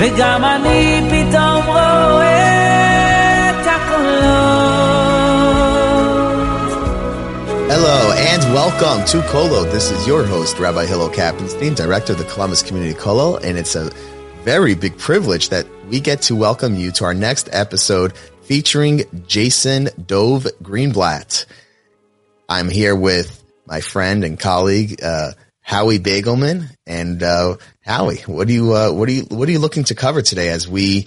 וגם אני פתאום רואה את הקולות. Hello and welcome to Kolot. This is your host, Rabbi Hillel Kappenstein, director of the Columbus Community Kollel, and it's a very big privilege that we get to welcome you to our next episode featuring Jason Dov Greenblatt. I'm here with my friend and colleague, uh, Howie Beigelman. And, uh, Howie, what do you, uh, what are you, what are you looking to cover today as we,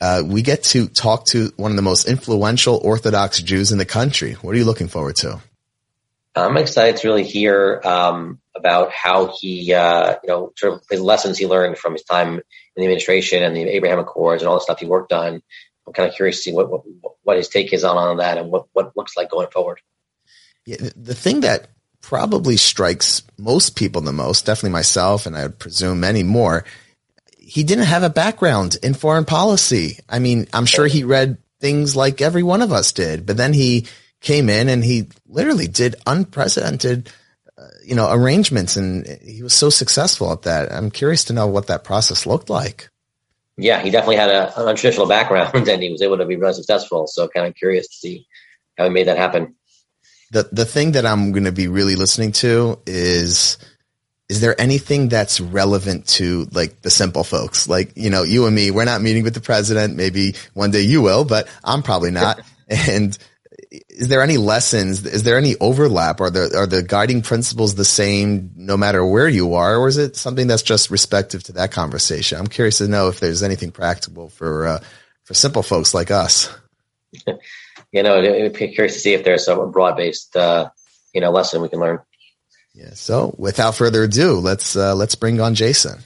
uh, we get to talk to one of the most influential Orthodox Jews in the country. What are you looking forward to? I'm excited to really hear um, about how he, uh, you know, sort of the lessons he learned from his time in the administration and the Abraham Accords and all the stuff he worked on. I'm kind of curious to see what what, what his take is on on that and what what looks like going forward. Yeah, the thing that probably strikes most people the most, definitely myself, and I would presume many more, he didn't have a background in foreign policy. I mean, I'm sure he read things like every one of us did, but then he came in and he literally did unprecedented, uh, you know, arrangements, and he was so successful at that. I'm curious to know what that process looked like. Yeah, he definitely had a, an untraditional background, and he was able to be really successful. So, kind of curious to see how he made that happen. The the thing that I'm going to be really listening to is is there anything that's relevant to like the simple folks like you know you and me we're not meeting with the president maybe one day you will but i'm probably not and is there any lessons? Is there any overlap? Are the are the guiding principles the same no matter where you are, or is it something that's just respective to that conversation? I'm curious to know if there's anything practical for uh, for simple folks like us. you know, I'd be curious to see if there's a broad based uh, you know lesson we can learn. Yeah. So, without further ado, let's uh, let's bring on Jason.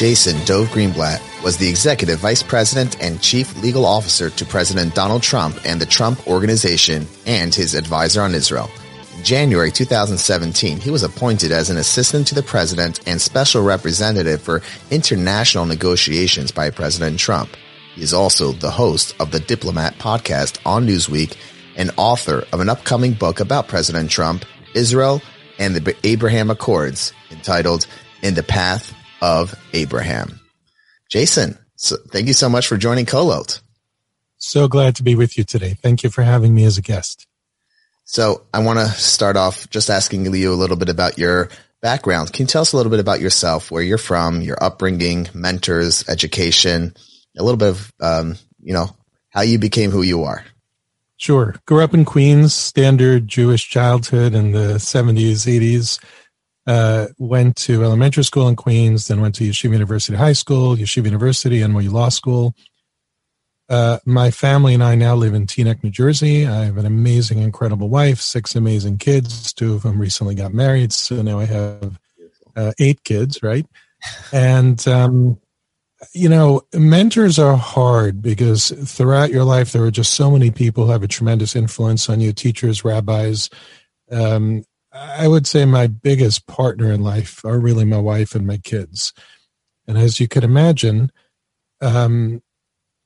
Jason Dov Greenblatt was the executive vice president and chief legal officer to President Donald Trump and the Trump Organization and his advisor on Israel. In January 2017, he was appointed as an assistant to the president and special representative for international negotiations by President Trump. He is also the host of the Diplomat podcast on Newsweek and author of an upcoming book about President Trump, Israel, and the Abraham Accords entitled In the Path of Abraham. Jason, so thank you so much for joining Kolot. So glad to be with you today. Thank you for having me as a guest. So I want to start off just asking you a little bit about your background. Can you tell us a little bit about yourself, where you're from, your upbringing, mentors, education, a little bit of, um, you know, how you became who you are? Sure. Grew up in Queens, standard Jewish childhood in the 70s, 80s uh, went to elementary school in Queens, then went to Yeshiva University High School, Yeshiva University, NYU Law School. Uh, my family and I now live in Teaneck, New Jersey. I have an amazing, incredible wife, six amazing kids, two of them recently got married. So now I have uh, eight kids, right? And, um, you know, mentors are hard because throughout your life, there are just so many people who have a tremendous influence on you teachers, rabbis, um, I would say my biggest partner in life are really my wife and my kids. And as you could imagine, um,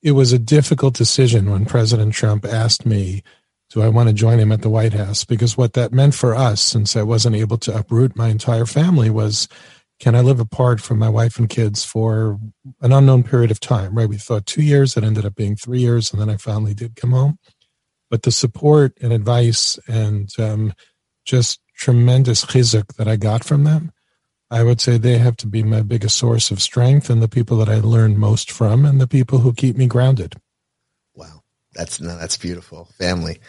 it was a difficult decision when President Trump asked me, Do I want to join him at the White House? Because what that meant for us, since I wasn't able to uproot my entire family, was can I live apart from my wife and kids for an unknown period of time, right? We thought two years, it ended up being three years, and then I finally did come home. But the support and advice and um, just tremendous chizuk that I got from them. I would say they have to be my biggest source of strength and the people that I learn most from and the people who keep me grounded. Wow. That's, that's beautiful. Family.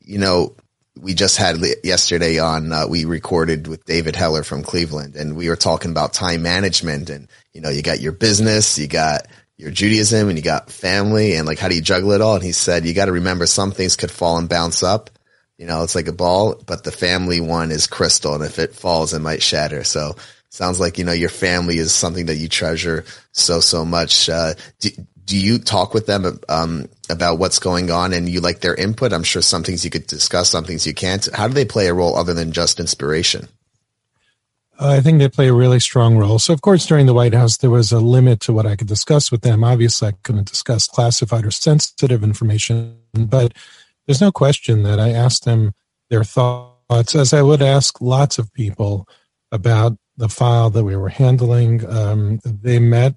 You know, we just had yesterday on, uh, we recorded with David Heller from Cleveland and we were talking about time management and, you know, you got your business, you got your Judaism and you got family and like, how do you juggle it all? And he said, you got to remember some things could fall and bounce up you know, it's like a ball, but the family one is crystal, and if it falls, it might shatter. So sounds like you know your family is something that you treasure so so much. Uh, do, do you talk with them um, about what's going on, and you like their input? I'm sure some things you could discuss, some things you can't. How do they play a role other than just inspiration? I think they play a really strong role. So, of course, during the White House, there was a limit to what I could discuss with them. Obviously, I couldn't discuss classified or sensitive information, but there's no question that I asked them their thoughts, as I would ask lots of people about the file that we were handling. Um, they met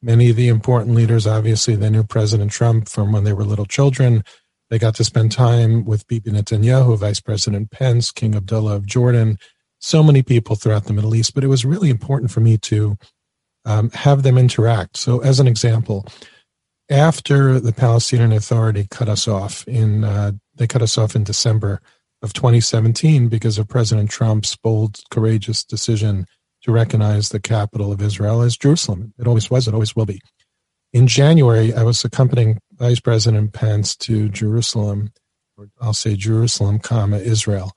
many of the important leaders. Obviously, they knew President Trump from when they were little children. They got to spend time with Bibi Netanyahu, Vice President Pence, King Abdullah of Jordan so many people throughout the Middle East, but it was really important for me to um, have them interact. So, as an example, after the Palestinian Authority cut us off in, uh, they cut us off in December of 2017 because of President Trump's bold, courageous decision to recognize the capital of Israel as Jerusalem. It always was, it always will be. In January, I was accompanying Vice President Pence to Jerusalem, or I'll say Jerusalem, comma, Israel,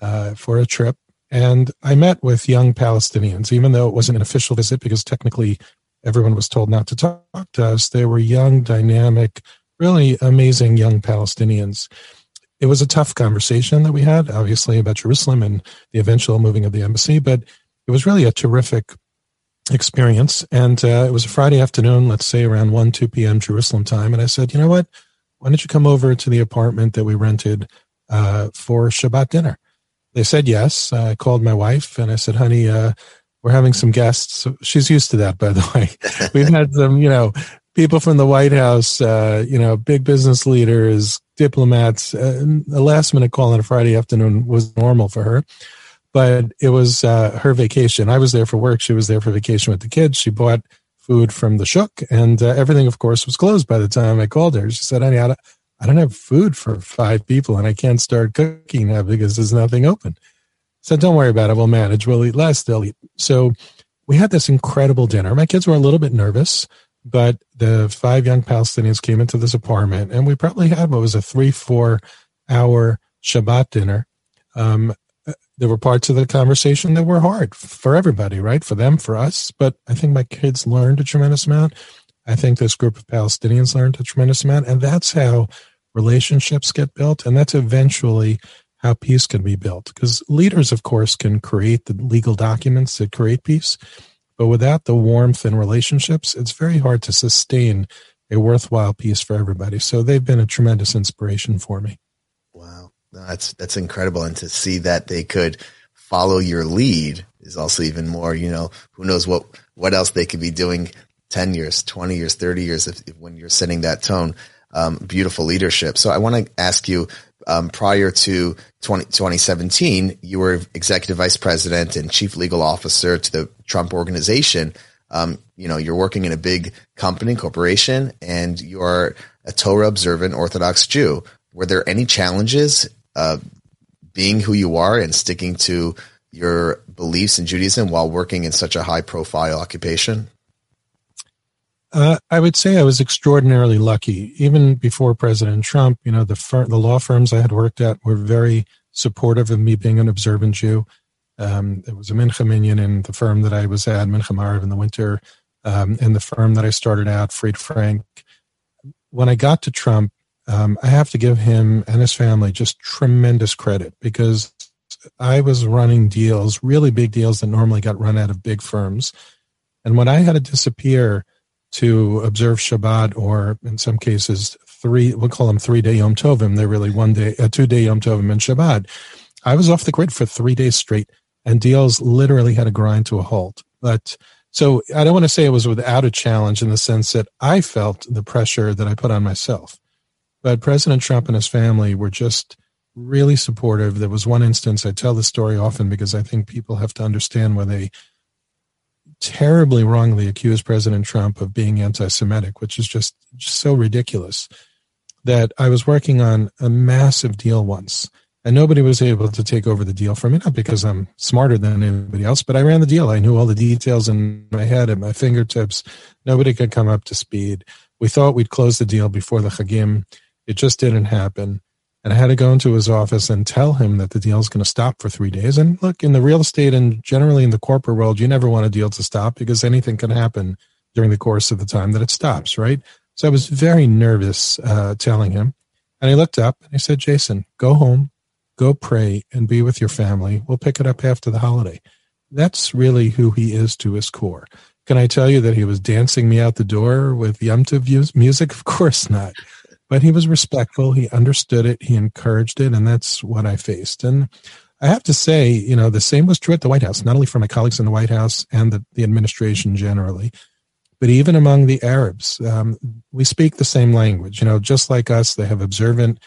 uh, for a trip and I met with young Palestinians, even though it wasn't an official visit because technically everyone was told not to talk to us. They were young, dynamic, really amazing young Palestinians. It was a tough conversation that we had, obviously, about Jerusalem and the eventual moving of the embassy, but it was really a terrific experience. And uh, it was a Friday afternoon, let's say around 1, 2 p.m. Jerusalem time. And I said, you know what? Why don't you come over to the apartment that we rented uh, for Shabbat dinner? They said yes. I called my wife and I said, honey, uh, we're having some guests. She's used to that, by the way. We've had some, you know, people from the White House, uh, you know, big business leaders, diplomats. Uh, a last minute call on a Friday afternoon was normal for her, but it was uh, her vacation. I was there for work. She was there for vacation with the kids. She bought food from the Shuk, and uh, everything, of course, was closed by the time I called her. She said, I don't have food for five people and I can't start cooking now because there's nothing open. So don't worry about it. We'll manage. We'll eat less. They'll eat. So we had this incredible dinner. My kids were a little bit nervous, but the five young Palestinians came into this apartment and we probably had what was a three, four hour Shabbat dinner. Um, there were parts of the conversation that were hard for everybody, right? For them, for us. But I think my kids learned a tremendous amount. I think this group of Palestinians learned a tremendous amount. And that's how relationships get built. And that's eventually how peace can be built. Because leaders, of course, can create the legal documents that create peace. But without the warmth and relationships, it's very hard to sustain a worthwhile peace for everybody. So they've been a tremendous inspiration for me. Wow. That's that's incredible. And to see that they could follow your lead is also even more, you know, who knows what what else they could be doing 10 years, 20 years, 30 years, if, if when you're setting that tone, um, beautiful leadership. So I want to ask you, um, prior to 20, 2017, you were executive vice president and chief legal officer to the Trump organization. Um, you know, you're working in a big company, corporation, and you're a Torah observant Orthodox Jew. Were there any challenges, uh, being who you are and sticking to your beliefs in Judaism while working in such a high profile occupation? Uh, I would say I was extraordinarily lucky. Even before President Trump, you know, the the law firms I had worked at were very supportive of me being an observant Jew. Um, it was a Mincha Minyan in the firm that I was at, Mincha Maariv in the winter, um, and the firm that I started out, Fried Frank. When I got to Trump, um, I have to give him and his family just tremendous credit because I was running deals, really big deals that normally got run out of big firms. And when I had to disappear – to observe Shabbat, or in some cases, three, we'll call them three day Yom Tovim. They're really one day, a two day Yom Tovim and Shabbat. I was off the grid for three days straight, and deals literally had to grind to a halt. But so I don't want to say it was without a challenge in the sense that I felt the pressure that I put on myself. But President Trump and his family were just really supportive. There was one instance, I tell the story often because I think people have to understand when they terribly wrongly accused President Trump of being anti Semitic, which is just, just so ridiculous. That I was working on a massive deal once, and nobody was able to take over the deal for me, not because I'm smarter than anybody else, but I ran the deal. I knew all the details in my head at my fingertips. Nobody could come up to speed. We thought we'd close the deal before the Chagim. It just didn't happen. And I had to go into his office and tell him that the deal is going to stop for three days. And look, in the real estate and generally in the corporate world, you never want a deal to stop because anything can happen during the course of the time that it stops, right? So I was very nervous uh, telling him. And I looked up and I said, Jason, go home, go pray, and be with your family. We'll pick it up after the holiday. that's really who he is to his core. Can I tell you that he was dancing me out the door with Yom music? Of course not. But he was respectful. He understood it. He encouraged it. And that's what I faced. And I have to say, you know, the same was true at the White House, not only for my colleagues in the White House and the, the administration generally, but even among the Arabs. Um, we speak the same language. You know, just like us, they have observant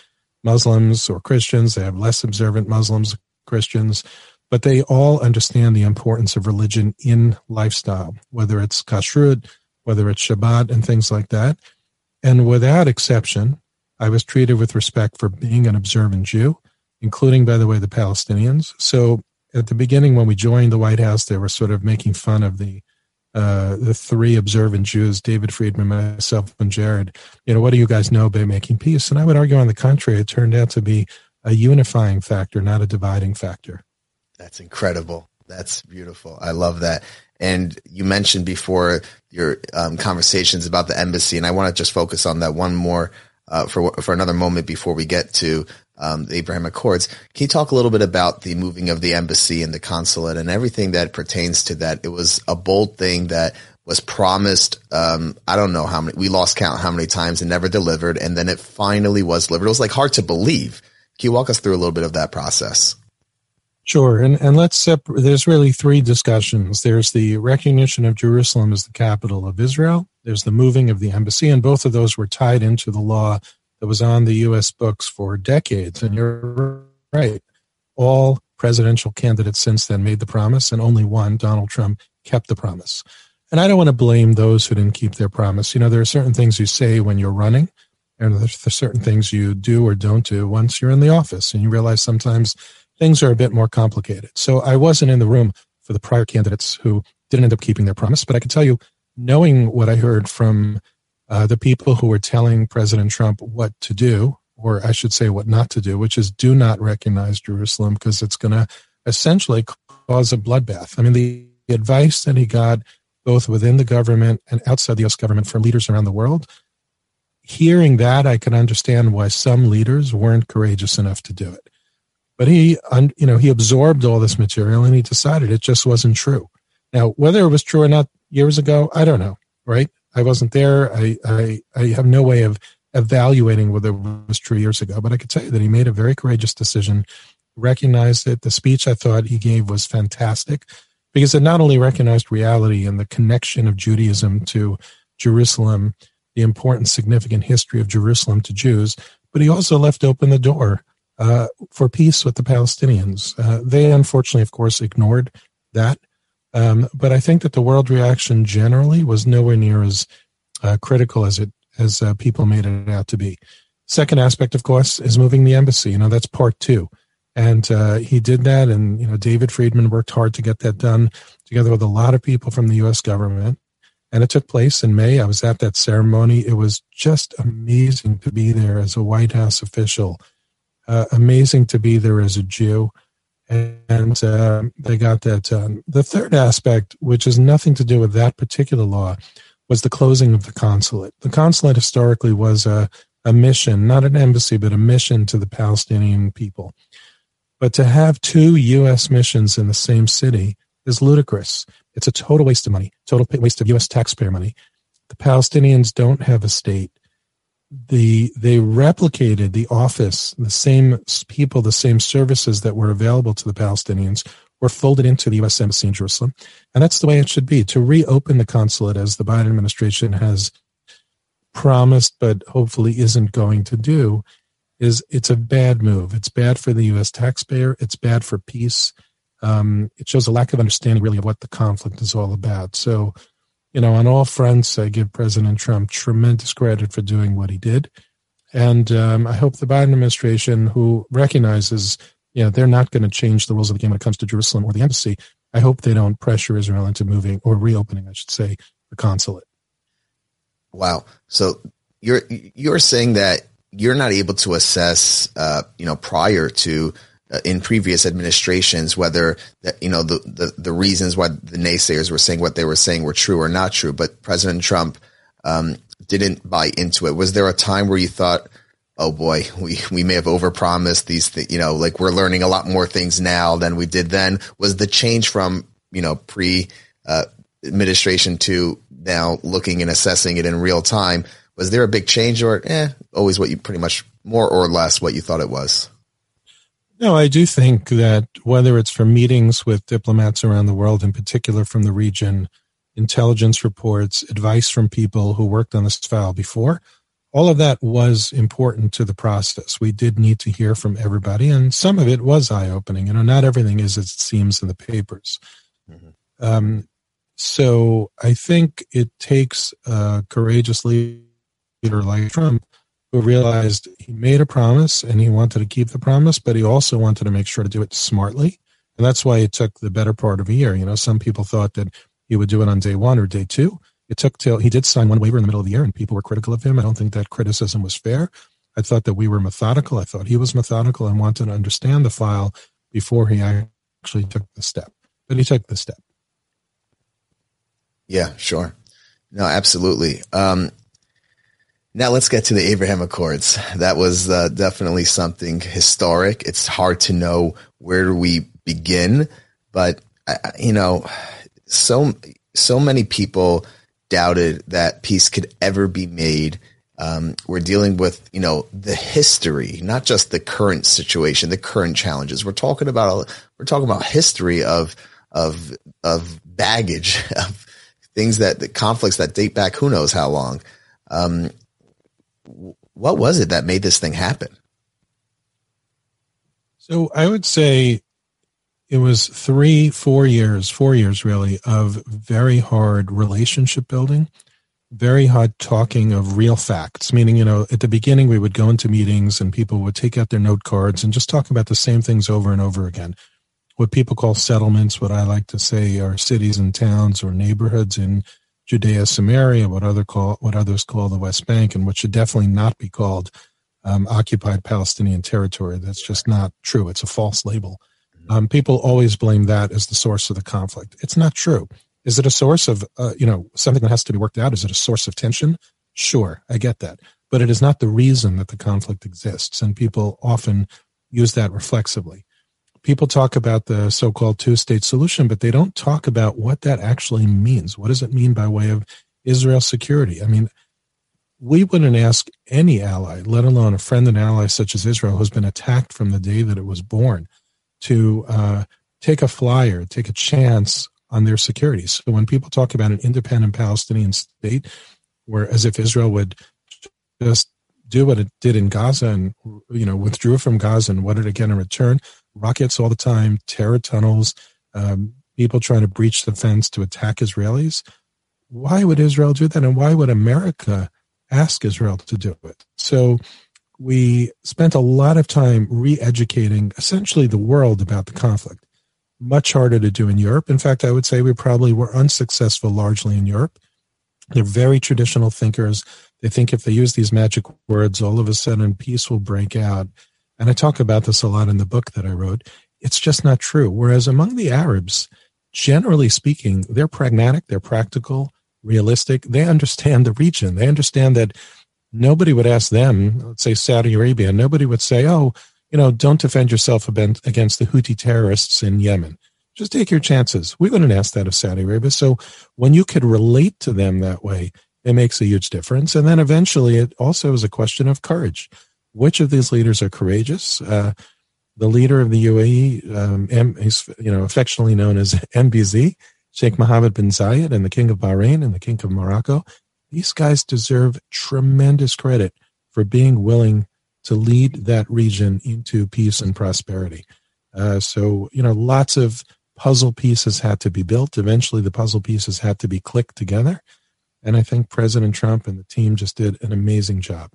Muslims or Christians, they have less observant Muslims, Christians but they all understand the importance of religion in lifestyle, whether it's kashrut, whether it's Shabbat, and things like that. And without exception, I was treated with respect for being an observant Jew, including, by the way, the Palestinians. So at the beginning, when we joined the White House, they were sort of making fun of the uh, the three observant Jews, David Friedman, myself, and Jared. You know, what do you guys know about making peace? And I would argue, on the contrary, it turned out to be a unifying factor, not a dividing factor. That's incredible. That's beautiful. I love that. And you mentioned before your um, conversations about the embassy, and I want to just focus on that one more uh, for for another moment before we get to um, the Abraham Accords. Can you talk a little bit about the moving of the embassy and the consulate and everything that pertains to that? It was a bold thing that was promised. Um, I don't know how many. We lost count how many times and never delivered, and then it finally was delivered. It was like hard to believe. Can you walk us through a little bit of that process? Sure, and and let's separate. There's really three discussions. There's the recognition of Jerusalem as the capital of Israel. There's the moving of the embassy, and both of those were tied into the law that was on the U.S. books for decades. And you're right, all presidential candidates since then made the promise, and only one, Donald Trump, kept the promise. And I don't want to blame those who didn't keep their promise. You know, there are certain things you say when you're running, and there's certain things you do or don't do once you're in the office, and you realize sometimes things are a bit more complicated. So I wasn't in the room for the prior candidates who didn't end up keeping their promise, but I can tell you, knowing what I heard from uh, the people who were telling President Trump what to do, or I should say what not to do, which is do not recognize Jerusalem because it's going to essentially cause a bloodbath. I mean, the, the advice that he got both within the government and outside the US government from leaders around the world, hearing that, I can understand why some leaders weren't courageous enough to do it. But he, you know, he absorbed all this material and he decided it just wasn't true. Now, whether it was true or not years ago, I don't know, right? I wasn't there. I, I, I have no way of evaluating whether it was true years ago, but I could tell you that he made a very courageous decision, recognized it. The speech I thought he gave was fantastic because it not only recognized reality and the connection of Judaism to Jerusalem, the important, significant history of Jerusalem to Jews, but he also left open the door uh, for peace with the Palestinians. Uh, they unfortunately, of course, ignored that. Um, but I think that the world reaction generally was nowhere near as uh, critical as it as uh, people made it out to be. Second aspect, of course, is moving the embassy. You know, that's part two, and uh, he did that. And you know, David Friedman worked hard to get that done, together with a lot of people from the U.S. government. And it took place in May. I was at that ceremony. It was just amazing to be there as a White House official uh, amazing to be there as a Jew. And uh, they got that done. The third aspect, which has nothing to do with that particular law, was the closing of the consulate. The consulate historically was a, a mission, not an embassy, but a mission to the Palestinian people. But to have two U.S. missions in the same city is ludicrous. It's a total waste of money, total waste of U.S. taxpayer money. The Palestinians don't have a state the they replicated the office, the same people, the same services that were available to the Palestinians were folded into the U.S. Embassy in Jerusalem, and that's the way it should be. To reopen the consulate, as the Biden administration has promised, but hopefully isn't going to do, is it's a bad move. It's bad for the U.S. taxpayer. It's bad for peace. Um, it shows a lack of understanding, really, of what the conflict is all about. So you know, on all fronts, I give President Trump tremendous credit for doing what he did. And um, I hope the Biden administration, who recognizes, you know, they're not going to change the rules of the game when it comes to Jerusalem or the embassy, I hope they don't pressure Israel into moving or reopening, I should say, the consulate. Wow. So you're you're saying that you're not able to assess, uh, you know, prior to in previous administrations, whether that, you know, the, the, the, reasons why the naysayers were saying what they were saying were true or not true, but President Trump, um, didn't buy into it. Was there a time where you thought, oh boy, we, we may have overpromised these things, you know, like we're learning a lot more things now than we did then? Was the change from you know, pre uh, administration to now looking and assessing it in real time. Was there a big change or eh, always what you pretty much more or less what you thought it was? No, I do think that whether it's from meetings with diplomats around the world, in particular from the region, intelligence reports, advice from people who worked on this file before, all of that was important to the process. We did need to hear from everybody, and some of it was eye opening. You know, not everything is as it seems in the papers. Mm-hmm. Um, so I think it takes a courageous leader like Trump who realized he made a promise and he wanted to keep the promise, but he also wanted to make sure to do it smartly. And that's why it took the better part of a year. You know, some people thought that he would do it on day one or day two. It took till he did sign one waiver in the middle of the year and people were critical of him. I don't think that criticism was fair. I thought that we were methodical. I thought he was methodical and wanted to understand the file before he actually took the step. But he took the step. Yeah, sure. No, absolutely. Um, now let's get to the Abraham Accords. That was uh, definitely something historic. It's hard to know where do we begin, but you know, so so many people doubted that peace could ever be made. Um, we're dealing with you know the history, not just the current situation, the current challenges. We're talking about we're talking about history of of of baggage of things that the conflicts that date back who knows how long. Um, what was it that made this thing happen? So I would say it was three, four years, four years really of very hard relationship building, very hard talking of real facts. Meaning, you know, at the beginning we would go into meetings and people would take out their note cards and just talk about the same things over and over again. What people call settlements, what I like to say are cities and towns or neighborhoods in Judea, Samaria, what other call what others call the West Bank, and what should definitely not be called um, occupied Palestinian territory. That's just not true. It's a false label. Um, people always blame that as the source of the conflict. It's not true. Is it a source of uh, you know something that has to be worked out? Is it a source of tension? Sure, I get that, but it is not the reason that the conflict exists, and people often use that reflexively people talk about the so-called two-state solution, but they don't talk about what that actually means. What does it mean by way of Israel security? I mean, we wouldn't ask any ally, let alone a friend and ally such as Israel, who's been attacked from the day that it was born, to uh, take a flyer, take a chance on their security. So when people talk about an independent Palestinian state, where as if Israel would just do what it did in Gaza and you know withdrew from Gaza and what it get in return? Rockets all the time, terror tunnels, um, people trying to breach the fence to attack Israelis. Why would Israel do that? And why would America ask Israel to do it? So we spent a lot of time re educating essentially the world about the conflict. Much harder to do in Europe. In fact, I would say we probably were unsuccessful largely in Europe. They're very traditional thinkers. They think if they use these magic words, all of a sudden peace will break out and I talk about this a lot in the book that I wrote, it's just not true. Whereas among the Arabs, generally speaking, they're pragmatic, they're practical, realistic. They understand the region. They understand that nobody would ask them, let's say Saudi Arabia, nobody would say, oh, you know, don't defend yourself against the Houthi terrorists in Yemen. Just take your chances. We wouldn't ask that of Saudi Arabia. So when you could relate to them that way, it makes a huge difference. And then eventually it also is a question of courage which of these leaders are courageous? Uh, the leader of the UAE, um, he's you know affectionately known as MBZ, Sheikh Mohammed bin Zayed, and the King of Bahrain and the King of Morocco. These guys deserve tremendous credit for being willing to lead that region into peace and prosperity. Uh, so you know, lots of puzzle pieces had to be built. Eventually, the puzzle pieces had to be clicked together, and I think President Trump and the team just did an amazing job.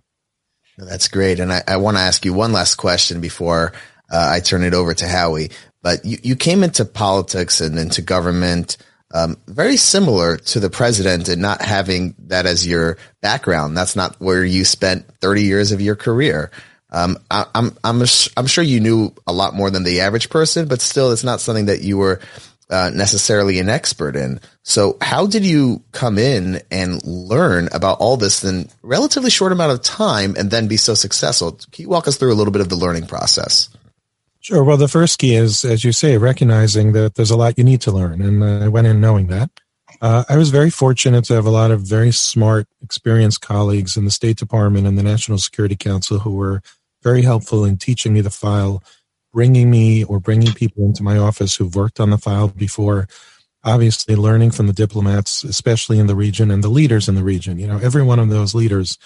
That's great. And I, I want to ask you one last question before uh, I turn it over to Howie. But you, you came into politics and into government um, very similar to the president and not having that as your background. That's not where you spent 30 years of your career. Um, I, I'm, I'm, I'm sure you knew a lot more than the average person, but still it's not something that you were uh, necessarily an expert in. So how did you come in and learn about all this in relatively short amount of time and then be so successful? Can you walk us through a little bit of the learning process? Sure. Well, the first key is, as you say, recognizing that there's a lot you need to learn. And I went in knowing that. Uh, I was very fortunate to have a lot of very smart, experienced colleagues in the State Department and the National Security Council who were very helpful in teaching me the file, bringing me or bringing people into my office who've worked on the file before. Obviously, learning from the diplomats, especially in the region, and the leaders in the region. You know, every one of those leaders,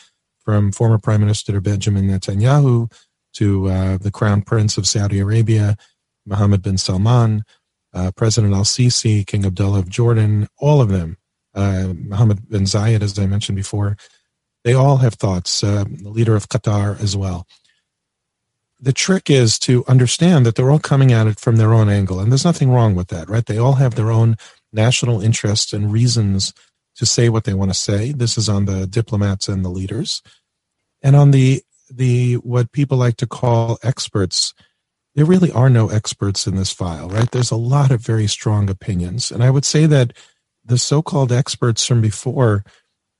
from former Prime Minister Benjamin Netanyahu to uh, the Crown Prince of Saudi Arabia, Mohammed bin Salman, uh, President Al Sisi, King Abdullah of Jordan, all of them, uh, Mohammed bin Zayed, as I mentioned before, they all have thoughts, uh, the leader of Qatar as well. The trick is to understand that they're all coming at it from their own angle, and there's nothing wrong with that, right? They all have their own national interests and reasons to say what they want to say. This is on the diplomats and the leaders. And on the the what people like to call experts, there really are no experts in this file, right? There's a lot of very strong opinions. And I would say that the so called experts from before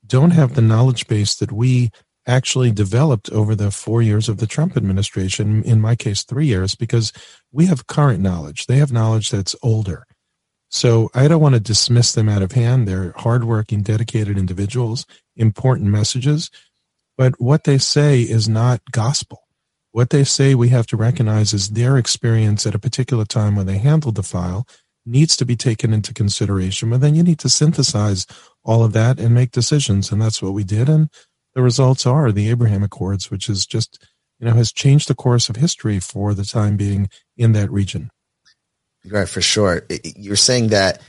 don't have the knowledge base that we actually developed over the four years of the Trump administration, in my case, three years, because we have current knowledge. They have knowledge that's older. So I don't want to dismiss them out of hand. They're hardworking, dedicated individuals, important messages. But what they say is not gospel. What they say we have to recognize is their experience at a particular time when they handled the file needs to be taken into consideration. But then you need to synthesize all of that and make decisions. And that's what we did. And the results are the Abraham Accords, which is just, you know, has changed the course of history for the time being in that region. Right, for sure. You're saying that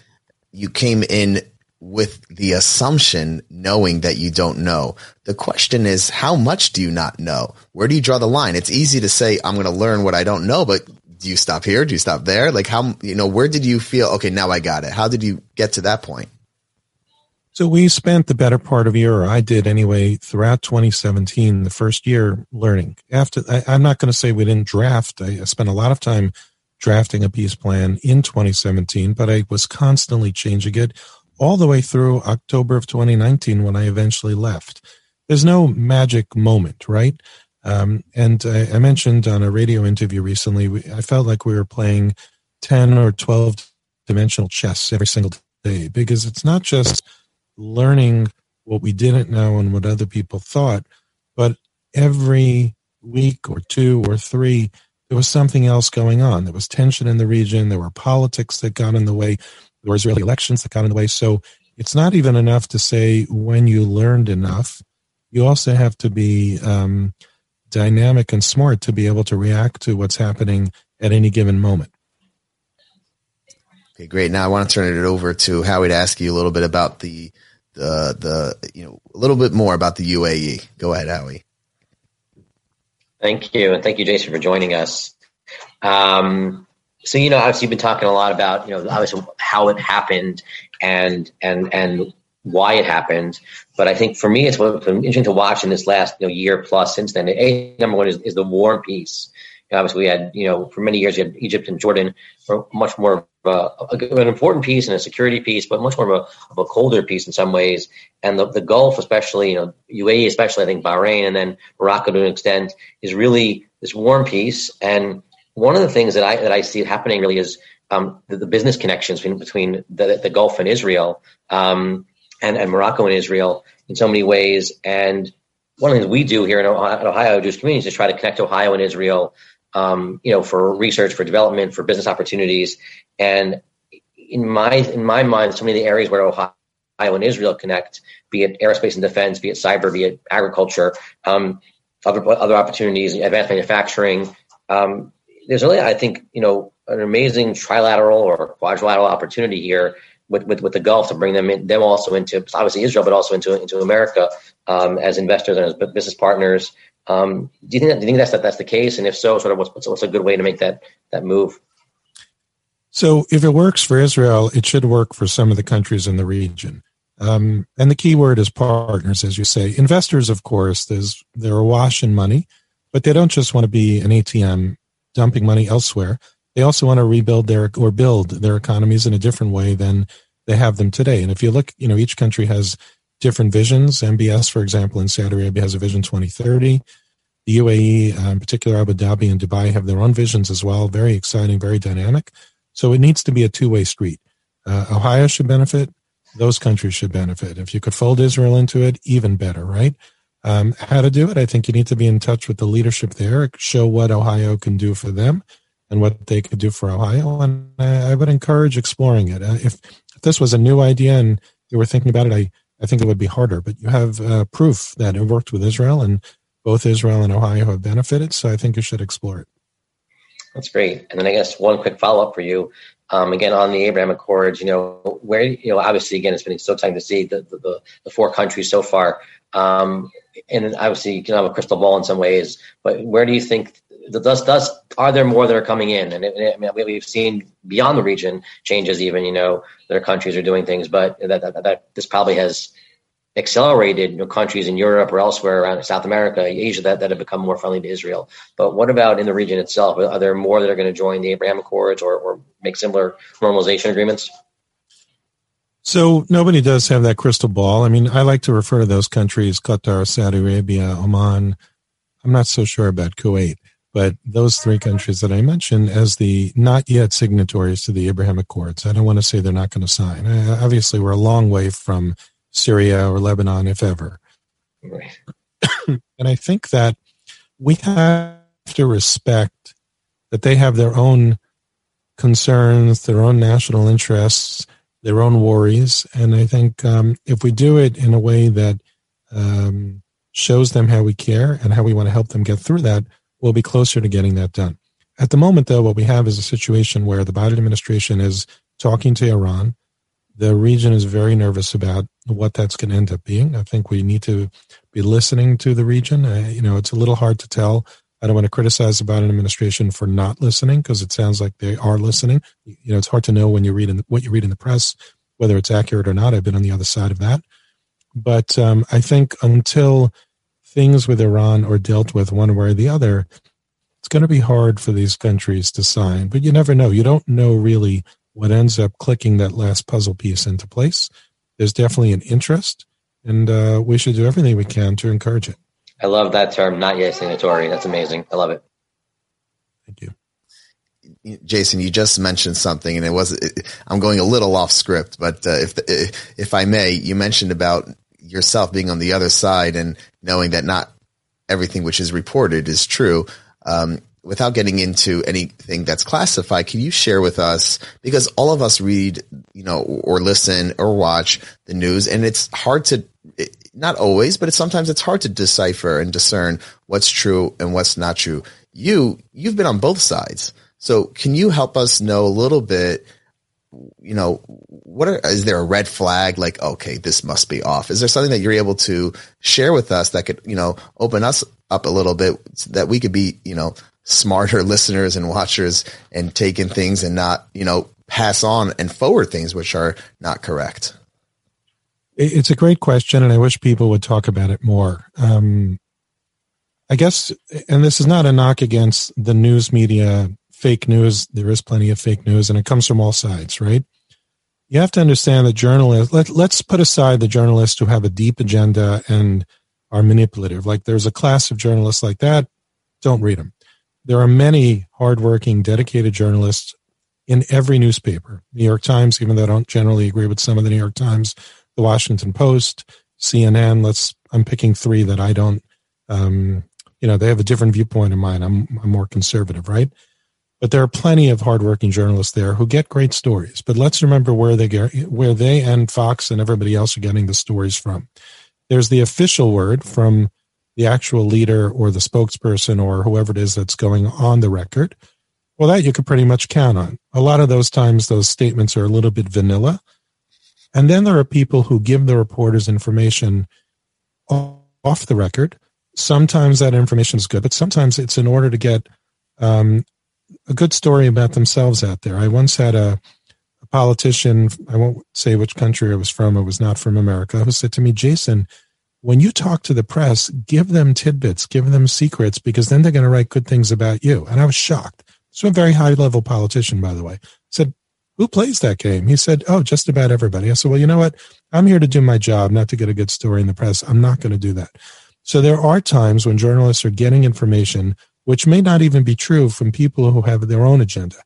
you came in with the assumption knowing that you don't know. The question is, how much do you not know? Where do you draw the line? It's easy to say, I'm going to learn what I don't know, but do you stop here? Do you stop there? Like how, you know, where did you feel, okay, now I got it. How did you get to that point? So we spent the better part of a year, or I did anyway, throughout 2017, the first year learning. After, I, am not going to say we didn't draft. I, I spent a lot of time drafting a peace plan in 2017, but I was constantly changing it all the way through October of 2019 when I eventually left. There's no magic moment, right? Um, and I, I, mentioned on a radio interview recently, we, I felt like we were playing 10 or 12 dimensional chess every single day because it's not just learning what we didn't know and what other people thought, but every week or two or three, there was something else going on. There was tension in the region. There were politics that got in the way. There were Israeli elections that got in the way. So it's not even enough to say when you learned enough. You also have to be um, dynamic and smart to be able to react to what's happening at any given moment. Okay, great. Now I want to turn it over to Howie to ask you a little bit about the the the you know a little bit more about the UAE. Go ahead, Howie. Thank you, and thank you, Jason, for joining us. Um, so you know, obviously, you've been talking a lot about you know obviously how it happened and and and why it happened. But I think for me, it's been interesting to watch in this last you know, year plus since then. A number one is, is the war and peace. You know, obviously, we had you know for many years you had Egypt and Jordan were much more a, an important piece and a security piece, but much more of a, of a colder piece in some ways. And the, the Gulf, especially you know UAE, especially I think Bahrain and then Morocco to an extent, is really this warm piece and one of the things that I that I see happening really is um, the, the, business connections between, between the, the, Gulf and Israel, um, and, and Morocco and Israel in so many ways. And one of the things we do here in Ohio, Ohio Jewish communities is try to connect Ohio and Israel, um, you know, for research, for development, for business opportunities. And in my in my mind, so many of the areas where Ohio and Israel connect, be it aerospace and defense, be it cyber, be it agriculture, um, other other opportunities, advanced manufacturing. Um, there's really, I think, you know, an amazing trilateral or quadrilateral opportunity here with, with, with the Gulf to bring them in, them also into obviously Israel, but also into into America um, as investors and as business partners. Um, do you think that, do you think that's that, that's the case? And if so, sort of what's, what's a good way to make that that move? So, if it works for Israel, it should work for some of the countries in the region. Um, and the key word is partners, as you say. Investors, of course, there's they're awash in money, but they don't just want to be an ATM dumping money elsewhere. They also want to rebuild their or build their economies in a different way than they have them today. And if you look, you know, each country has different visions. MBS, for example, in Saudi Arabia has a vision 2030. The UAE, uh, in particular Abu Dhabi and Dubai, have their own visions as well. Very exciting, very dynamic. So it needs to be a two way street. Uh, Ohio should benefit. Those countries should benefit. If you could fold Israel into it, even better, right? Um, how to do it? I think you need to be in touch with the leadership there, show what Ohio can do for them and what they could do for Ohio. And I, I would encourage exploring it. Uh, if, if, this was a new idea and you were thinking about it, I, I think it would be harder. But you have uh, proof that it worked with Israel, and both Israel and Ohio have benefited. So I think you should explore it. That's great. And then I guess one quick follow up for you. Um, again, on the Abraham Accords, you know, where, you know, obviously, again, it's been so exciting to see the, the, the four countries so far. Um, and obviously, you can have a crystal ball in some ways, but where do you think does does are there more that are coming in? And it, I mean, we've seen beyond the region changes. Even you know, their countries are doing things, but that, that, that this probably has accelerated you know, countries in Europe or elsewhere around South America, Asia that, that have become more friendly to Israel. But what about in the region itself? Are there more that are going to join the Abraham Accords or, or make similar normalization agreements? So nobody does have that crystal ball. I mean, I like to refer to those countries, Qatar, Saudi Arabia, Oman. I'm not so sure about Kuwait, but those three countries that I mentioned as the not yet signatories to the Abraham Accords. I don't want to say they're not going to sign. Obviously, we're a long way from Syria or Lebanon, if ever. Right. and I think that we have to respect that they have their own concerns, their own national interests, their own worries. And I think um, if we do it in a way that um, shows them how we care and how we want to help them get through that, we'll be closer to getting that done. At the moment, though, what we have is a situation where the Biden administration is talking to Iran. The region is very nervous about what that's going to end up being. I think we need to be listening to the region. You know, it's a little hard to tell. I don't want to criticize the Biden administration for not listening because it sounds like they are listening. You know, it's hard to know when you read in the, what you read in the press whether it's accurate or not. I've been on the other side of that, but um, I think until things with Iran are dealt with one way or the other, it's going to be hard for these countries to sign. But you never know. You don't know really what ends up clicking that last puzzle piece into place there's definitely an interest, and uh, we should do everything we can to encourage it. I love that term, not yet signatory. That's amazing. I love it. Thank you. Jason, you just mentioned something, and it was I'm going a little off script, but uh, if if I may, you mentioned about yourself being on the other side and knowing that not everything which is reported is true. Um, without getting into anything that's classified, can you share with us because all of us read, you know, or listen or watch the news, and it's hard to not always, but it's sometimes it's hard to decipher and discern what's true and what's not true. You you've been on both sides, so can you help us know a little bit? You know, what are, is there a red flag? Like, okay, this must be off. Is there something that you're able to share with us that could, you know, open us up a little bit that we could be, you know, smarter listeners and watchers and take in things and not, you know, pass on and forward things which are not correct? It's a great question, and I wish people would talk about it more. Um, I guess, and this is not a knock against the news media, fake news. There is plenty of fake news, and it comes from all sides, right? You have to understand that journalists, let, let's put aside the journalists who have a deep agenda and are manipulative. Like there's a class of journalists like that. Don't read them there are many hardworking, dedicated journalists in every newspaper. New York Times, even though I don't generally agree with some of the New York Times, the Washington Post, CNN. Let's. I'm picking three that I don't. Um, you know, they have a different viewpoint in mine. I'm, I'm more conservative, right? But there are plenty of hardworking journalists there who get great stories. But let's remember where they get, where they and Fox and everybody else are getting the stories from. There's the official word from the actual leader or the spokesperson or whoever it is that's going on the record, well, that you could pretty much count on. A lot of those times, those statements are a little bit vanilla. And then there are people who give the reporters information off the record. Sometimes that information is good, but sometimes it's in order to get um, a good story about themselves out there. I once had a, a politician, I won't say which country it was from, it was not from America, who said to me, Jason, when you talk to the press, give them tidbits, give them secrets, because then they're going to write good things about you. And I was shocked. So a very high level politician, by the way, said, who plays that game? He said, oh, just about everybody. I said, well, you know what? I'm here to do my job, not to get a good story in the press. I'm not going to do that. So there are times when journalists are getting information which may not even be true from people who have their own agenda.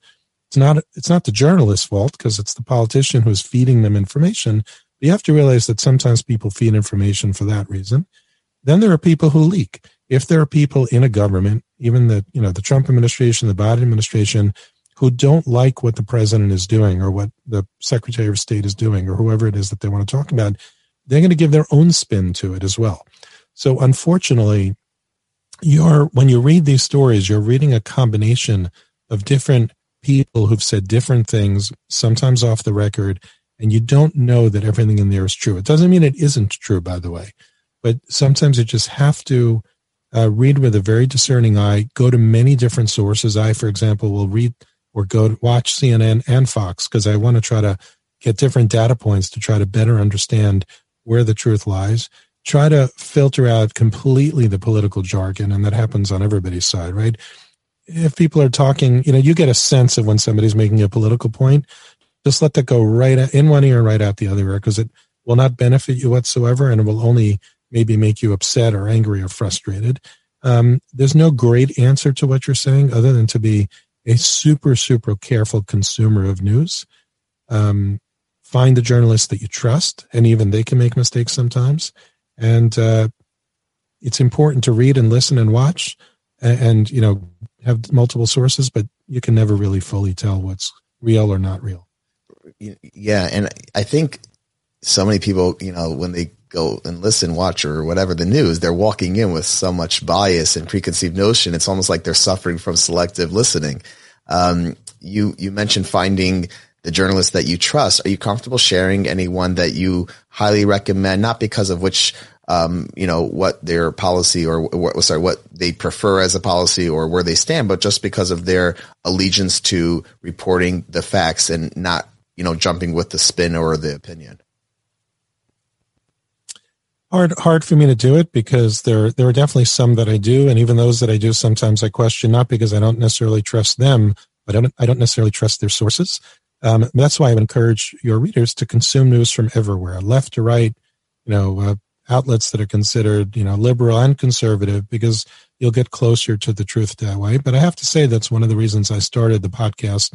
It's not it's not the journalist's fault because it's the politician who's feeding them information. You have to realize that sometimes people feed information for that reason. Then there are people who leak. If there are people in a government, even the you know the Trump administration, the Biden administration, who don't like what the president is doing or what the Secretary of State is doing or whoever it is that they want to talk about, they're going to give their own spin to it as well. So unfortunately, you're when you read these stories, you're reading a combination of different people who've said different things, sometimes off the record, and you don't know that everything in there is true. It doesn't mean it isn't true, by the way, but sometimes you just have to uh, read with a very discerning eye, go to many different sources. I, for example, will read or go watch CNN and Fox because I want to try to get different data points to try to better understand where the truth lies. Try to filter out completely the political jargon, and that happens on everybody's side, right? If people are talking, you know, you get a sense of when somebody's making a political point. Just let that go right in one ear and right out the other ear because it will not benefit you whatsoever, and it will only maybe make you upset or angry or frustrated. Um, there's no great answer to what you're saying other than to be a super, super careful consumer of news. Um, find the journalists that you trust, and even they can make mistakes sometimes. And uh, it's important to read and listen and watch, and, and you know have multiple sources, but you can never really fully tell what's real or not real. Yeah, and I think so many people, you know, when they go and listen, watch, or whatever the news, they're walking in with so much bias and preconceived notion. It's almost like they're suffering from selective listening. Um, you you mentioned finding the journalists that you trust. Are you comfortable sharing anyone that you highly recommend? Not because of which um, you know what their policy or what sorry what they prefer as a policy or where they stand, but just because of their allegiance to reporting the facts and not you know jumping with the spin or the opinion hard hard for me to do it because there there are definitely some that I do, and even those that I do, sometimes I question not because I don't necessarily trust them, but I don't I don't necessarily trust their sources. Um, that's why I encourage your readers to consume news from everywhere, left to right, you know, uh, outlets that are considered you know liberal and conservative, because you'll get closer to the truth that way. But I have to say that's one of the reasons I started the podcast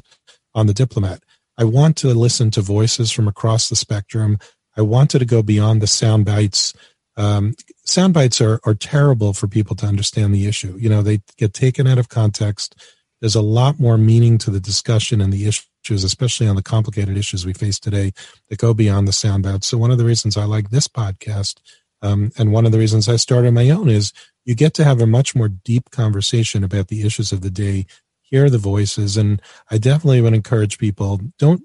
on the Diplomat. I want to listen to voices from across the spectrum. I wanted to go beyond the sound bites um, sound bites are, are terrible for people to understand the issue. You know, they get taken out of context. There's a lot more meaning to the discussion and the issues, especially on the complicated issues we face today that go beyond the sound bites. So one of the reasons I like this podcast, um, and one of the reasons I started my own is you get to have a much more deep conversation about the issues of the day, hear the voices. And I definitely would encourage people, don't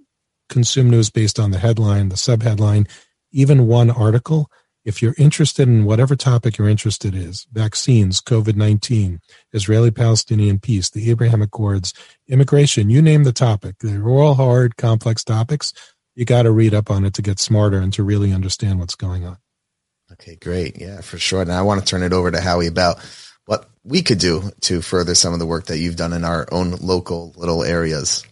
consume news based on the headline, the subheadline, even one article if you're interested in whatever topic you're interested in, vaccines, COVID-19, Israeli-Palestinian peace, the Abraham Accords, immigration, you name the topic. They're all hard, complex topics. You got to read up on it to get smarter and to really understand what's going on. Okay, great. Yeah, for sure. And I want to turn it over to Howie about what we could do to further some of the work that you've done in our own local little areas.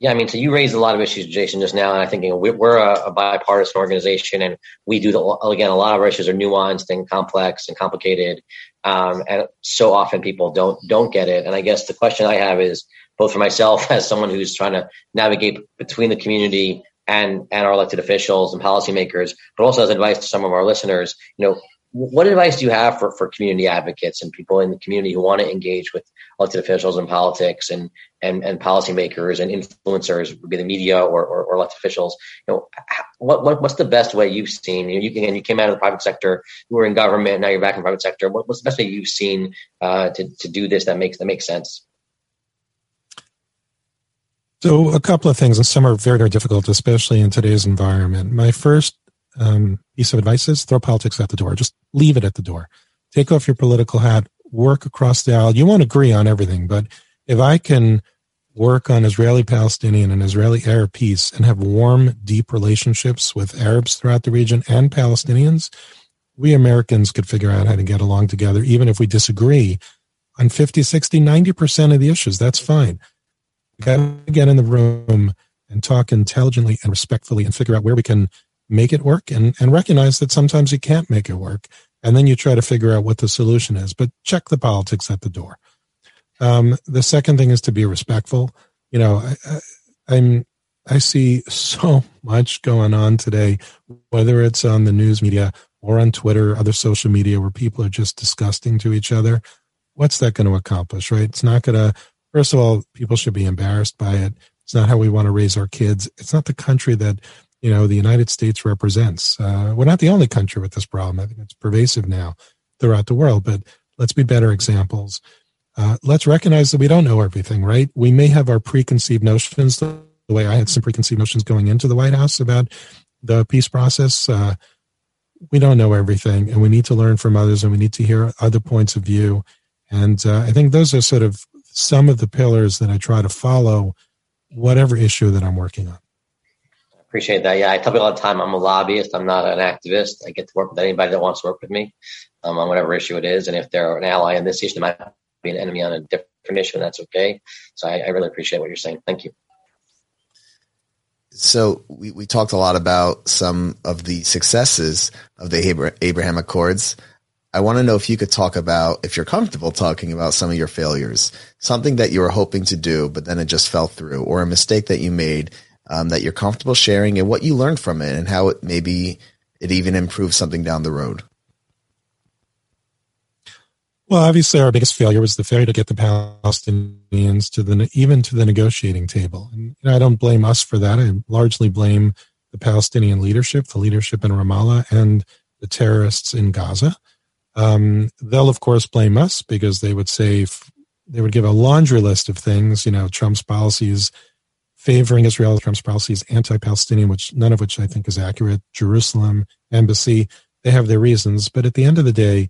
Yeah, I mean, so you raised a lot of issues, Jason, just now, and I think you know, we're a, bipartisan organization, and we do the, again a lot of our issues are nuanced and complex and complicated, um, and so often people don't don't get it. And I guess the question I have is both for myself as someone who's trying to navigate between the community and and our elected officials and policymakers, but also as advice to some of our listeners. You know, what advice do you have for, for community advocates and people in the community who want to engage with elected officials and politics and and, and policymakers and influencers, be the media or, or, or, elected officials? You know, what, what what's the best way you've seen? You know, you, you came out of the private sector, you were in government, now you're back in private sector. What, what's the best way you've seen uh, to to do this that makes that makes sense? So, a couple of things, and some are very, very difficult, especially in today's environment. My first um, piece of advice is throw politics out the door. Just leave it at the door. Take off your political hat, work across the aisle. You won't agree on everything, but if I can work on Israeli Palestinian and Israeli Arab peace and have warm, deep relationships with Arabs throughout the region and Palestinians, we Americans could figure out how to get along together, even if we disagree on 50, 60, 90% of the issues. That's fine. Got to get in the room and talk intelligently and respectfully and figure out where we can make it work and, and recognize that sometimes you can't make it work. and then you try to figure out what the solution is. But check the politics at the door. Um, the second thing is to be respectful. You know, I, I, I'm I see so much going on today, whether it's on the news media or on Twitter, other social media, where people are just disgusting to each other. What's that going to accomplish, right? It's not going to, first of all, people should be embarrassed by it. It's not how we want to raise our kids. It's not the country that, you know, the United States represents. Uh, we're not the only country with this problem. I think it's pervasive now throughout the world, but let's be better examples. Uh, let's recognize that we don't know everything, right? We may have our preconceived notions the way I had some preconceived notions going into the White House about the peace process. Uh, we don't know everything, and we need to learn from others, and we need to hear other points of view. And uh, I think those are sort of some of the pillars that I try to follow, whatever issue that I'm working on. Appreciate that. Yeah, I tell people all the time I'm a lobbyist. I'm not an activist. I get to work with anybody that wants to work with me um, on whatever issue it is. And if they're an ally on this issue, they might be an enemy on a different issue, and that's okay. So I, I really appreciate what you're saying. Thank you. So we, we talked a lot about some of the successes of the Abraham Accords. I want to know if you could talk about, if you're comfortable talking about some of your failures, something that you were hoping to do, but then it just fell through, or a mistake that you made um, that you're comfortable sharing and what you learned from it and how it maybe it even improves something down the road. Well, obviously, our biggest failure was the failure to get the Palestinians to the even to the negotiating table. And I don't blame us for that. I largely blame the Palestinian leadership, the leadership in Ramallah, and the terrorists in Gaza. Um, they'll, of course, blame us because they would say they would give a laundry list of things. You know, Trump's policies favoring Israel, Trump's policies anti-Palestinian, which none of which I think is accurate. Jerusalem embassy, they have their reasons, but at the end of the day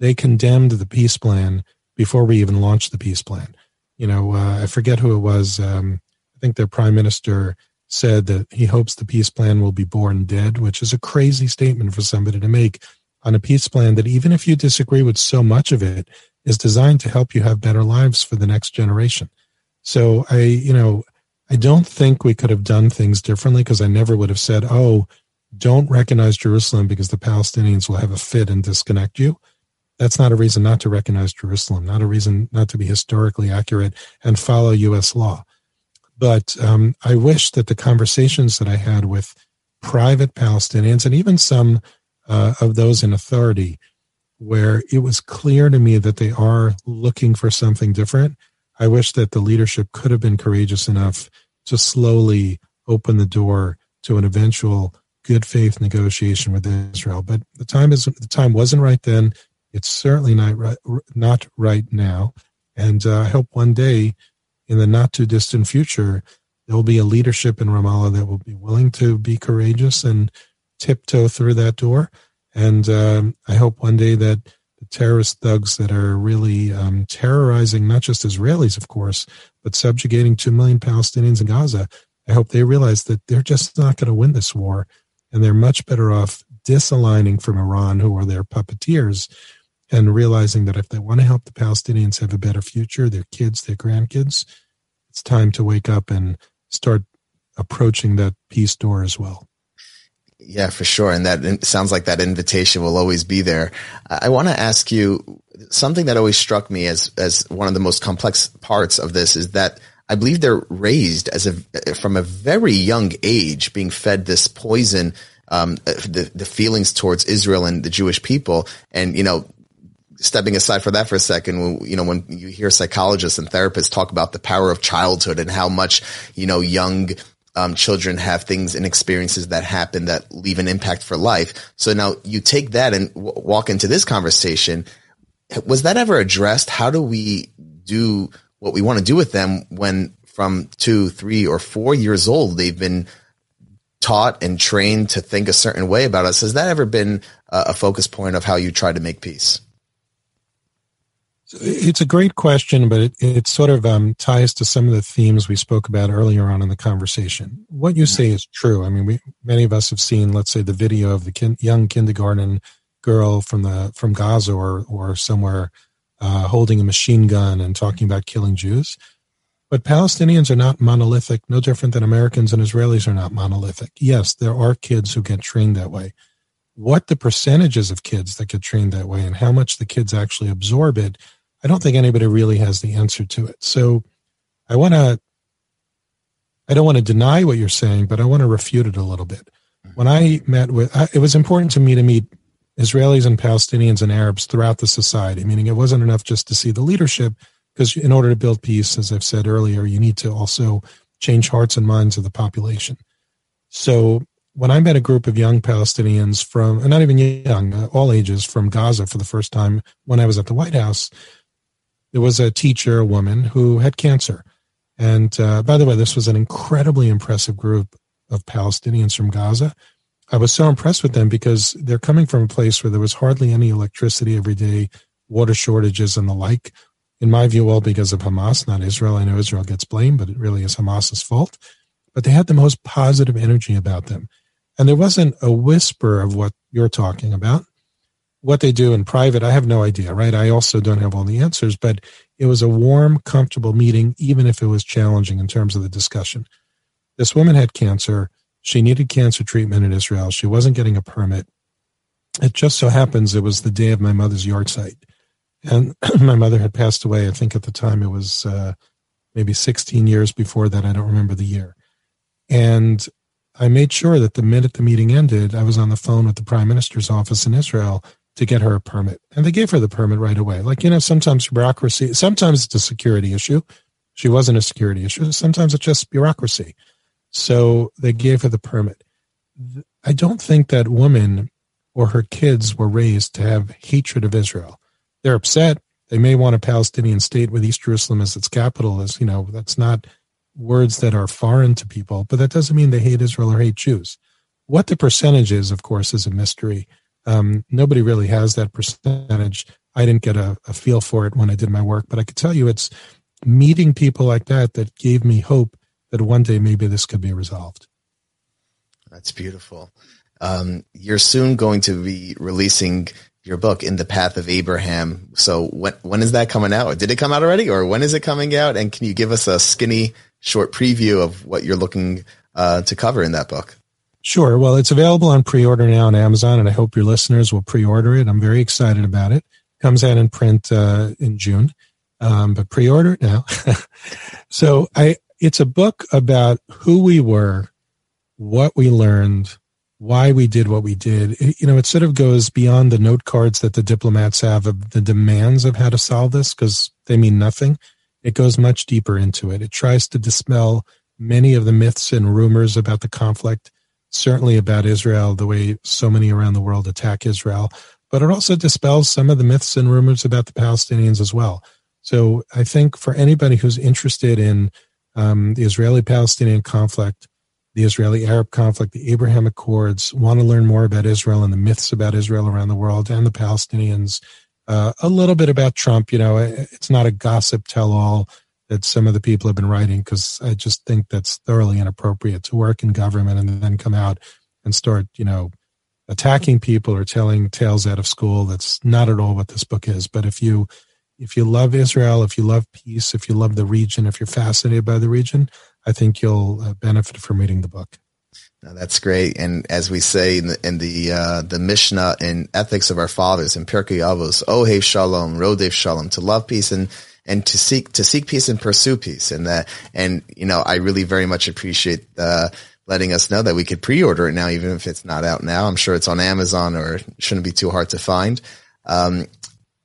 they condemned the peace plan before we even launched the peace plan. You know, uh, I forget who it was. Um, I think their prime minister said that he hopes the peace plan will be born dead, which is a crazy statement for somebody to make on a peace plan that even if you disagree with so much of it is designed to help you have better lives for the next generation. So I, you know, I don't think we could have done things differently because I never would have said, "Oh, don't recognize Jerusalem because the Palestinians will have a fit and disconnect you." that's not a reason not to recognize Jerusalem, not a reason not to be historically accurate and follow U.S. law. But um, I wish that the conversations that I had with private Palestinians and even some uh, of those in authority, where it was clear to me that they are looking for something different, I wish that the leadership could have been courageous enough to slowly open the door to an eventual good faith negotiation with Israel. But the time is the time wasn't right then. It's certainly not right, not right now. And uh, I hope one day in the not too distant future, there will be a leadership in Ramallah that will be willing to be courageous and tiptoe through that door. And um, I hope one day that terrorist thugs that are really um, terrorizing not just Israelis, of course, but subjugating 2 million Palestinians in Gaza, I hope they realize that they're just not going to win this war. And they're much better off disaligning from Iran, who are their puppeteers, and realizing that if they want to help the Palestinians have a better future, their kids, their grandkids, it's time to wake up and start approaching that peace door as well. Yeah, for sure. And that sounds like that invitation will always be there. I want to ask you something that always struck me as, as one of the most complex parts of this is that I believe they're raised as a, from a very young age being fed this poison, um, the, the feelings towards Israel and the Jewish people. And, you know, stepping aside for that for a second, you know, when you hear psychologists and therapists talk about the power of childhood and how much, you know, young um, children have things and experiences that happen that leave an impact for life. So now you take that and w- walk into this conversation. Was that ever addressed? How do we do what we want to do with them when from two, three, or four years old, they've been taught and trained to think a certain way about us? Has that ever been a focus point of how you try to make peace? It's a great question, but it, it sort of um, ties to some of the themes we spoke about earlier on in the conversation. What you say is true. I mean, we many of us have seen, let's say, the video of the kin- young kindergarten girl from the from Gaza or or somewhere uh, holding a machine gun and talking about killing Jews. But Palestinians are not monolithic, no different than Americans and Israelis are not monolithic. Yes, there are kids who get trained that way. what the percentages of kids that get trained that way and how much the kids actually absorb it, I don't think anybody really has the answer to it. So I want to, I don't want to deny what you're saying, but I want to refute it a little bit. When I met with, it was important to me to meet Israelis and Palestinians and Arabs throughout the society, meaning it wasn't enough just to see the leadership, because in order to build peace, as I've said earlier, you need to also change hearts and minds of the population. So when I met a group of young Palestinians from, not even young, uh, all ages from Gaza for the first time when I was at the White House, there was a teacher, a woman who had cancer. And uh, by the way, this was an incredibly impressive group of Palestinians from Gaza. I was so impressed with them because they're coming from a place where there was hardly any electricity every day, water shortages, and the like. In my view, all because of Hamas, not Israel. I know Israel gets blamed, but it really is Hamas's fault. But they had the most positive energy about them. And there wasn't a whisper of what you're talking about. What they do in private, I have no idea, right? I also don't have all the answers, but it was a warm, comfortable meeting, even if it was challenging in terms of the discussion. This woman had cancer. She needed cancer treatment in Israel. She wasn't getting a permit. It just so happens it was the day of my mother's yahrzeit. And my mother had passed away. I think at the time it was uh, maybe 16 years before that. I don't remember the year. And I made sure that the minute the meeting ended, I was on the phone with the prime minister's office in Israel to get her a permit. And they gave her the permit right away. Like, you know, sometimes bureaucracy, sometimes it's a security issue. She wasn't a security issue. Sometimes it's just bureaucracy. So they gave her the permit. I don't think that woman or her kids were raised to have hatred of Israel. They're upset. They may want a Palestinian state with East Jerusalem as its capital. As you know, that's not words that are foreign to people, but that doesn't mean they hate Israel or hate Jews. What the percentage is, of course, is a mystery. Um, nobody really has that percentage. I didn't get a, a feel for it when I did my work, but I could tell you it's meeting people like that that gave me hope that one day maybe this could be resolved. That's beautiful. Um, you're soon going to be releasing your book in the path of abraham so when when is that coming out did it come out already or when is it coming out and can you give us a skinny short preview of what you're looking uh, to cover in that book sure well it's available on pre-order now on amazon and i hope your listeners will pre-order it i'm very excited about it comes out in print uh, in june um, but pre-order it now so i it's a book about who we were what we learned why we did what we did. you know, it sort of goes beyond the note cards that the diplomats have of the demands of how to solve this because they mean nothing. It goes much deeper into it. It tries to dispel many of the myths and rumors about the conflict, certainly about Israel, the way so many around the world attack Israel, but it also dispels some of the myths and rumors about the Palestinians as well. So I think for anybody who's interested in um, the Israeli Palestinian conflict, the Israeli Arab conflict, the Abraham Accords, want to learn more about Israel and the myths about Israel around the world and the Palestinians, uh, a little bit about Trump. You know, it's not a gossip tell all that some of the people have been writing because I just think that's thoroughly inappropriate to work in government and then come out and start, you know, attacking people or telling tales out of school. That's not at all what this book is. But if you if you love Israel, if you love peace, if you love the region, if you're fascinated by the region, I think you'll uh, benefit from reading the book. that's great. And as we say in the, in the, uh, the Mishnah in Ethics of Our Fathers in Pirkei Avos, Ohev Shalom, Rodef Shalom, to love peace and, and to seek, to seek peace and pursue peace. And that, and, you know, I really very much appreciate, uh, letting us know that we could pre-order it now, even if it's not out now. I'm sure it's on Amazon or shouldn't be too hard to find. Um,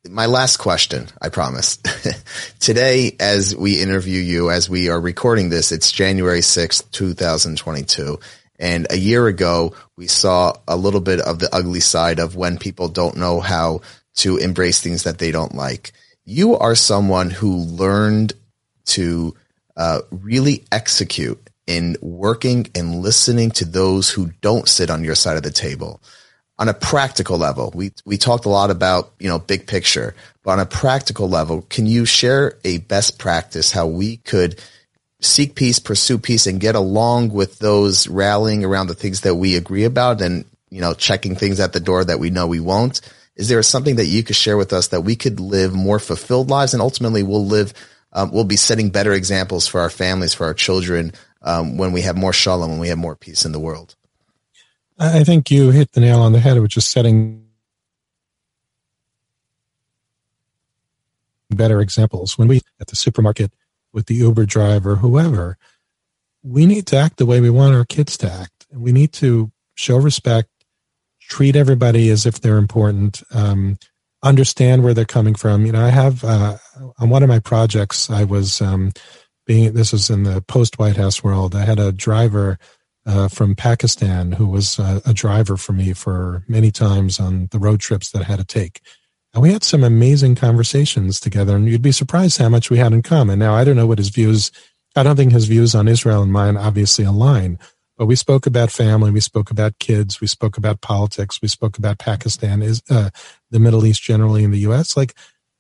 my last question, I promise. Today, as we interview you, as we are recording this, it's January 6th, 2022. And a year ago, we saw a little bit of the ugly side of when people don't know how to embrace things that they don't like. You are someone who learned to uh, really execute in working and listening to those who don't sit on your side of the table on a practical level, we, we talked a lot about, you know, big picture, but on a practical level, can you share a best practice how we could seek peace, pursue peace and get along with those rallying around the things that we agree about and, you know, checking things at the door that we know we won't? Is there something that you could share with us that we could live more fulfilled lives and ultimately we'll live, um, we'll be setting better examples for our families, for our children, um, when we have more shalom, when we have more peace in the world? I think you hit the nail on the head, which is setting better examples. When we at the supermarket with the Uber driver, whoever, we need to act the way we want our kids to act. We need to show respect, treat everybody as if they're important, um, understand where they're coming from. You know, I have uh, on one of my projects, I was um, being this was in the post White House world. I had a driver uh, from Pakistan who was a, a driver for me for many times on the road trips that I had to take. And we had some amazing conversations together, and you'd be surprised how much we had in common. Now, I don't know what his views, I don't think his views on Israel and mine obviously align, but we spoke about family, we spoke about kids, we spoke about politics, we spoke about Pakistan, is uh, the Middle East generally in the U.S. Like,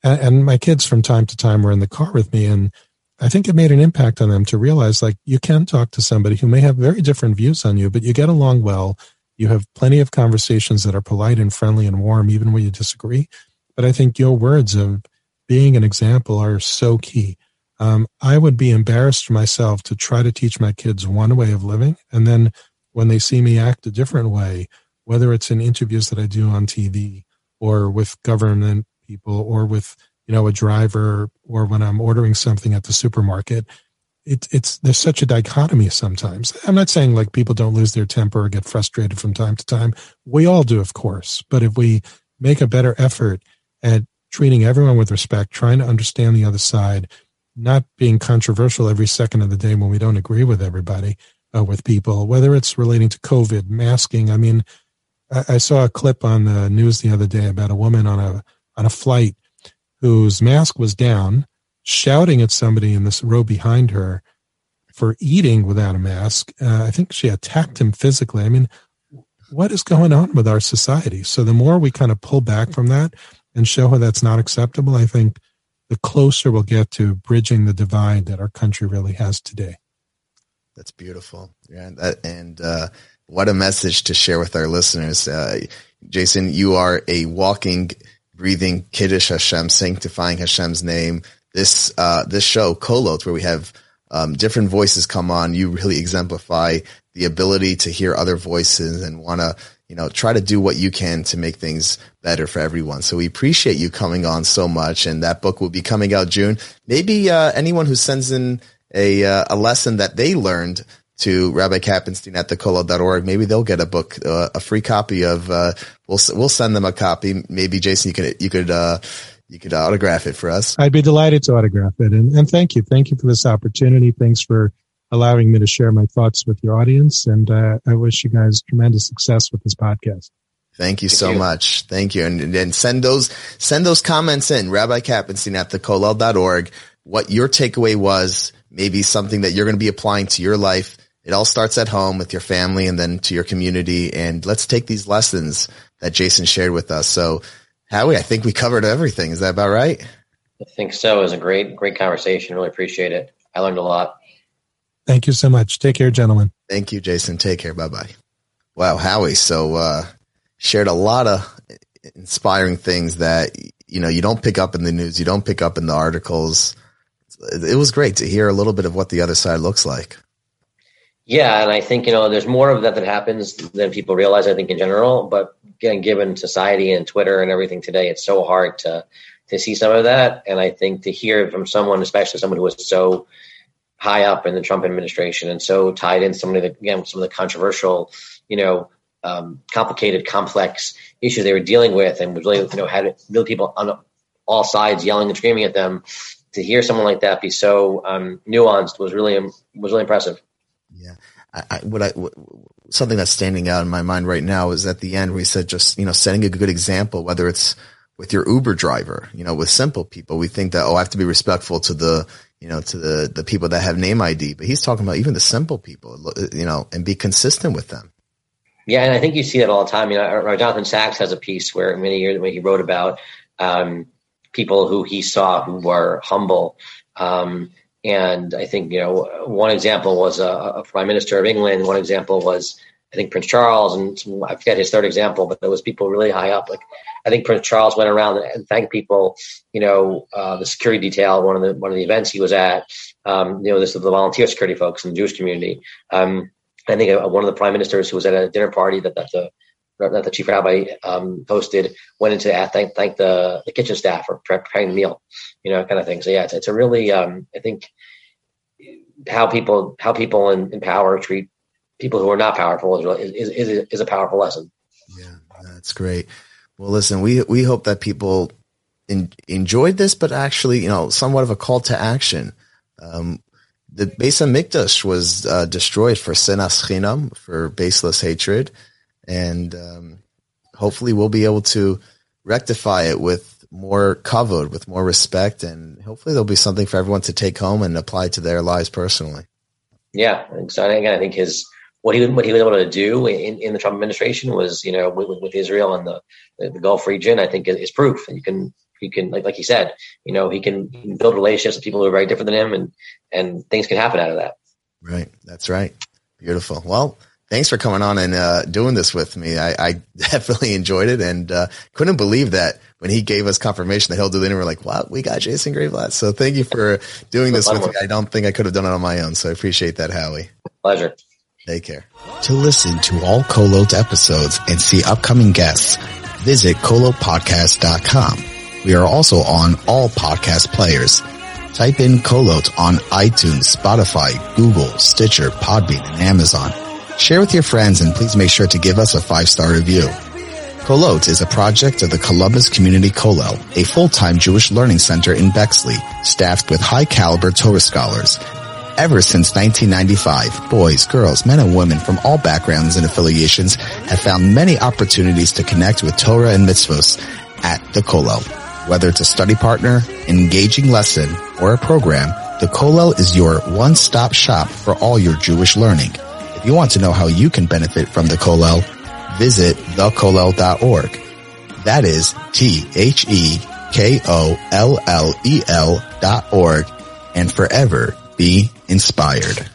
and, and my kids from time to time were in the car with me, and I think it made an impact on them to realize like you can talk to somebody who may have very different views on you, but you get along well. You have plenty of conversations that are polite and friendly and warm, even when you disagree. But I think your words of being an example are so key. Um, I would be embarrassed myself to try to teach my kids one way of living. And then when they see me act a different way, whether it's in interviews that I do on TV or with government people or with, you know, a driver or when I'm ordering something at the supermarket, it, it's, there's such a dichotomy sometimes. I'm not saying like people don't lose their temper or get frustrated from time to time. We all do, of course. But if we make a better effort at treating everyone with respect, trying to understand the other side, not being controversial every second of the day when we don't agree with everybody, uh, with people, whether it's relating to COVID, masking. I mean, I, I, saw a clip on the news the other day about a woman on a on a flight whose mask was down, shouting at somebody in this row behind her for eating without a mask. Uh, I think she attacked him physically. I mean, what is going on with our society? So the more we kind of pull back from that, and show how that's not acceptable, I think the closer we'll get to bridging the divide that our country really has today. That's beautiful. Yeah, that, and uh, what a message to share with our listeners. Uh, Jason, you are a walking, breathing Kiddush Hashem, sanctifying Hashem's name. This uh, this show, Kolot, where we have um, different voices come on, you really exemplify the ability to hear other voices and want to you know, try to do what you can to make things better for everyone. So we appreciate you coming on so much. And that book will be coming out June. Maybe uh, anyone who sends in a uh, a lesson that they learned to Rabbi Kappenstein at thekolot.org, maybe they'll get a book, uh, a free copy of. Uh, we'll we'll send them a copy. Maybe Jason, you could you could uh, you could autograph it for us. I'd be delighted to autograph it, and and thank you, thank you for this opportunity. Thanks for allowing me to share my thoughts with your audience. And uh, I wish you guys tremendous success with this podcast. Thank you Thank so you. much. Thank you. And, and send those, send those comments in, Rabbi Kappenstein at thekollel.org, what your takeaway was, maybe something that you're going to be applying to your life. It all starts at home with your family and then to your community. And let's take these lessons that Jason shared with us. So Howie, I think we covered everything. Is that about right? I think so. It was a great, great conversation. Really appreciate it. I learned a lot. Thank you so much. Take care, gentlemen. Thank you, Jason. Take care. Bye bye. Wow, Howie. So, uh, shared a lot of inspiring things that, you know, you don't pick up in the news, you don't pick up in the articles. It was great to hear a little bit of what the other side looks like. Yeah, and I think you know there's more of that that happens than people realize. I think in general, but again, given society and Twitter and everything today, it's so hard to to see some of that. And I think to hear from someone, especially someone who was so high up in the Trump administration and so tied in some of the again some of the controversial, you know, um, complicated, complex issues they were dealing with, and was really you know had real people on all sides yelling and screaming at them. To hear someone like that be so um, nuanced was really was really impressive. Yeah, I, I, what I what, something that's standing out in my mind right now is at the end where he said just you know setting a good example, whether it's with your Uber driver, you know, with simple people, we think that oh, I have to be respectful to the you know, to the, the people that have name ID, but he's talking about even the simple people, you know, and be consistent with them. Yeah, and I think you see that all the time. You know, Jonathan Sacks has a piece where many years when he wrote about um, people who he saw who were humble. Um, and I think you know one example was a, a, prime minister of England. One example was I think Prince Charles, and I forget his third example, but there was people really high up. Like I think Prince Charles went around and thanked people. You know, uh, the security detail, one of the one of the events he was at. Um, you know, this is the volunteer security folks in the Jewish community. Um, I think uh, one of the prime ministers who was at a dinner party that, that the that the chief rabbi um, hosted went into to thank thank the, the kitchen staff for preparing the meal, you know, kind of thing. So yeah, it's, it's a really um, I think how people how people in, in power treat people who are not powerful is, is, is, is a powerful lesson. Yeah, that's great. Well, listen, we we hope that people in, enjoyed this, but actually, you know, somewhat of a call to action. Um, the Beis Hamikdash was uh, destroyed for sinas chinam, for baseless hatred, and um, hopefully, we'll be able to rectify it with more kavod, with more respect, and hopefully, there'll be something for everyone to take home and apply to their lives personally. Yeah, so again, I think his what he what he was able to do in, in the Trump administration was, you know, with, with Israel and the the Gulf region, I think is proof. And you can you can like like he said, you know, he can, he can build relationships with people who are very different than him, and and things can happen out of that. Right, that's right. Beautiful. Well, thanks for coming on and uh, doing this with me. I, I definitely enjoyed it and uh, couldn't believe that when he gave us confirmation that he'll do it. And we're like, wow, we got Jason Greenblatt. So thank you for doing this with me. I don't think I could have done it on my own. So I appreciate that, Howie. Pleasure. Take care. To listen to all Kolot episodes and see upcoming guests, visit kolotpodcast.com. We are also on all podcast players. Type in Kolot on iTunes, Spotify, Google, Stitcher, Podbean, and Amazon. Share with your friends and please make sure to give us a five-star review. Kolot is a project of the Columbus Community Kollel, a full-time Jewish learning center in Bexley, staffed with high-caliber Torah scholars Ever since 1995, boys, girls, men and women from all backgrounds and affiliations have found many opportunities to connect with Torah and mitzvos at the Kollel. Whether it's a study partner, engaging lesson, or a program, the Kollel is your one-stop shop for all your Jewish learning. If you want to know how you can benefit from the Kollel, visit thekollel.org. That is T-H-E-K-O-L-L-E-L dot org and forever be inspired.